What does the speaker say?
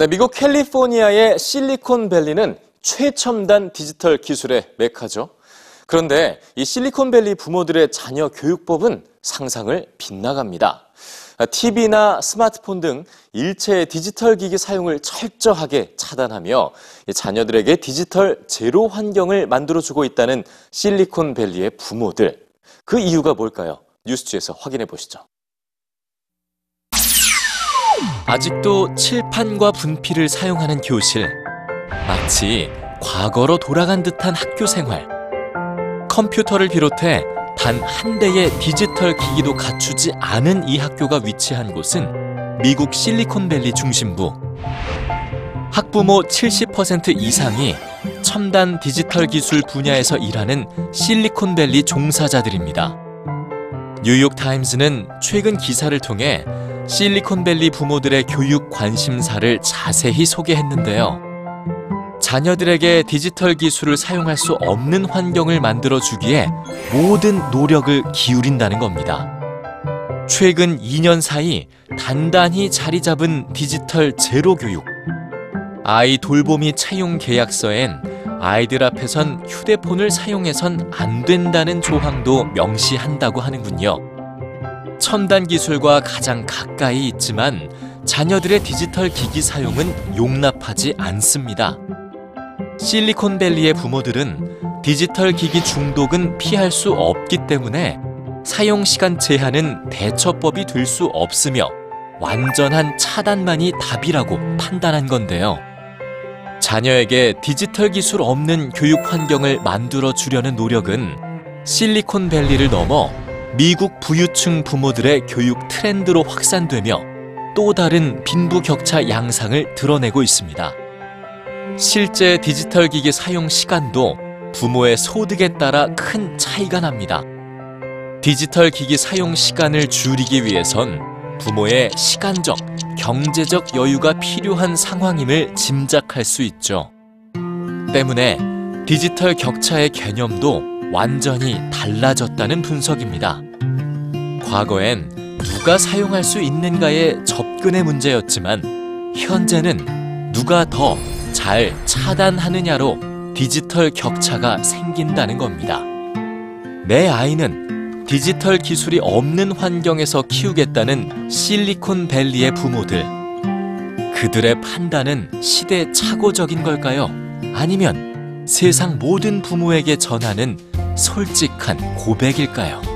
네, 미국 캘리포니아의 실리콘밸리는 최첨단 디지털 기술의 메카죠. 그런데 이 실리콘밸리 부모들의 자녀 교육법은 상상을 빗나갑니다. TV나 스마트폰 등 일체의 디지털 기기 사용을 철저하게 차단하며 자녀들에게 디지털 제로 환경을 만들어주고 있다는 실리콘밸리의 부모들. 그 이유가 뭘까요? 뉴스지에서 확인해 보시죠. 아직도 칠판과 분필을 사용하는 교실. 마치 과거로 돌아간 듯한 학교 생활. 컴퓨터를 비롯해 단 한 대의 디지털 기기도 갖추지 않은 이 학교가 위치한 곳은 미국 실리콘밸리 중심부. 학부모 70% 이상이 첨단 디지털 기술 분야에서 일하는 실리콘밸리 종사자들입니다. 뉴욕타임즈는 최근 기사를 통해 실리콘밸리 부모들의 교육 관심사를 자세히 소개했는데요. 자녀들에게 디지털 기술을 사용할 수 없는 환경을 만들어 주기에 모든 노력을 기울인다는 겁니다. 최근 2년 사이 단단히 자리 잡은 디지털 제로 교육. 아이 돌보미 채용 계약서엔 아이들 앞에선 휴대폰을 사용해선 안 된다는 조항도 명시한다고 하는군요. 첨단 기술과 가장 가까이 있지만 자녀들의 디지털 기기 사용은 용납하지 않습니다. 실리콘밸리의 부모들은 디지털 기기 중독은 피할 수 없기 때문에 사용 시간 제한은 대처법이 될 수 없으며 완전한 차단만이 답이라고 판단한 건데요. 자녀에게 디지털 기술 없는 교육 환경을 만들어 주려는 노력은 실리콘밸리를 넘어 미국 부유층 부모들의 교육 트렌드로 확산되며 또 다른 빈부 격차 양상을 드러내고 있습니다. 실제 디지털 기기 사용 시간도 부모의 소득에 따라 큰 차이가 납니다. 디지털 기기 사용 시간을 줄이기 위해선 부모의 시간적, 경제적 여유가 필요한 상황임을 짐작할 수 있죠. 때문에 디지털 격차의 개념도 완전히 달라졌다는 분석입니다. 과거엔 누가 사용할 수 있는가의 접근의 문제였지만 현재는 누가 더 잘 차단하느냐로 디지털 격차가 생긴다는 겁니다. 내 아이는 디지털 기술이 없는 환경에서 키우겠다는 실리콘밸리의 부모들. 그들의 판단은 시대착오적인 걸까요? 아니면 세상 모든 부모에게 전하는 솔직한 고백일까요?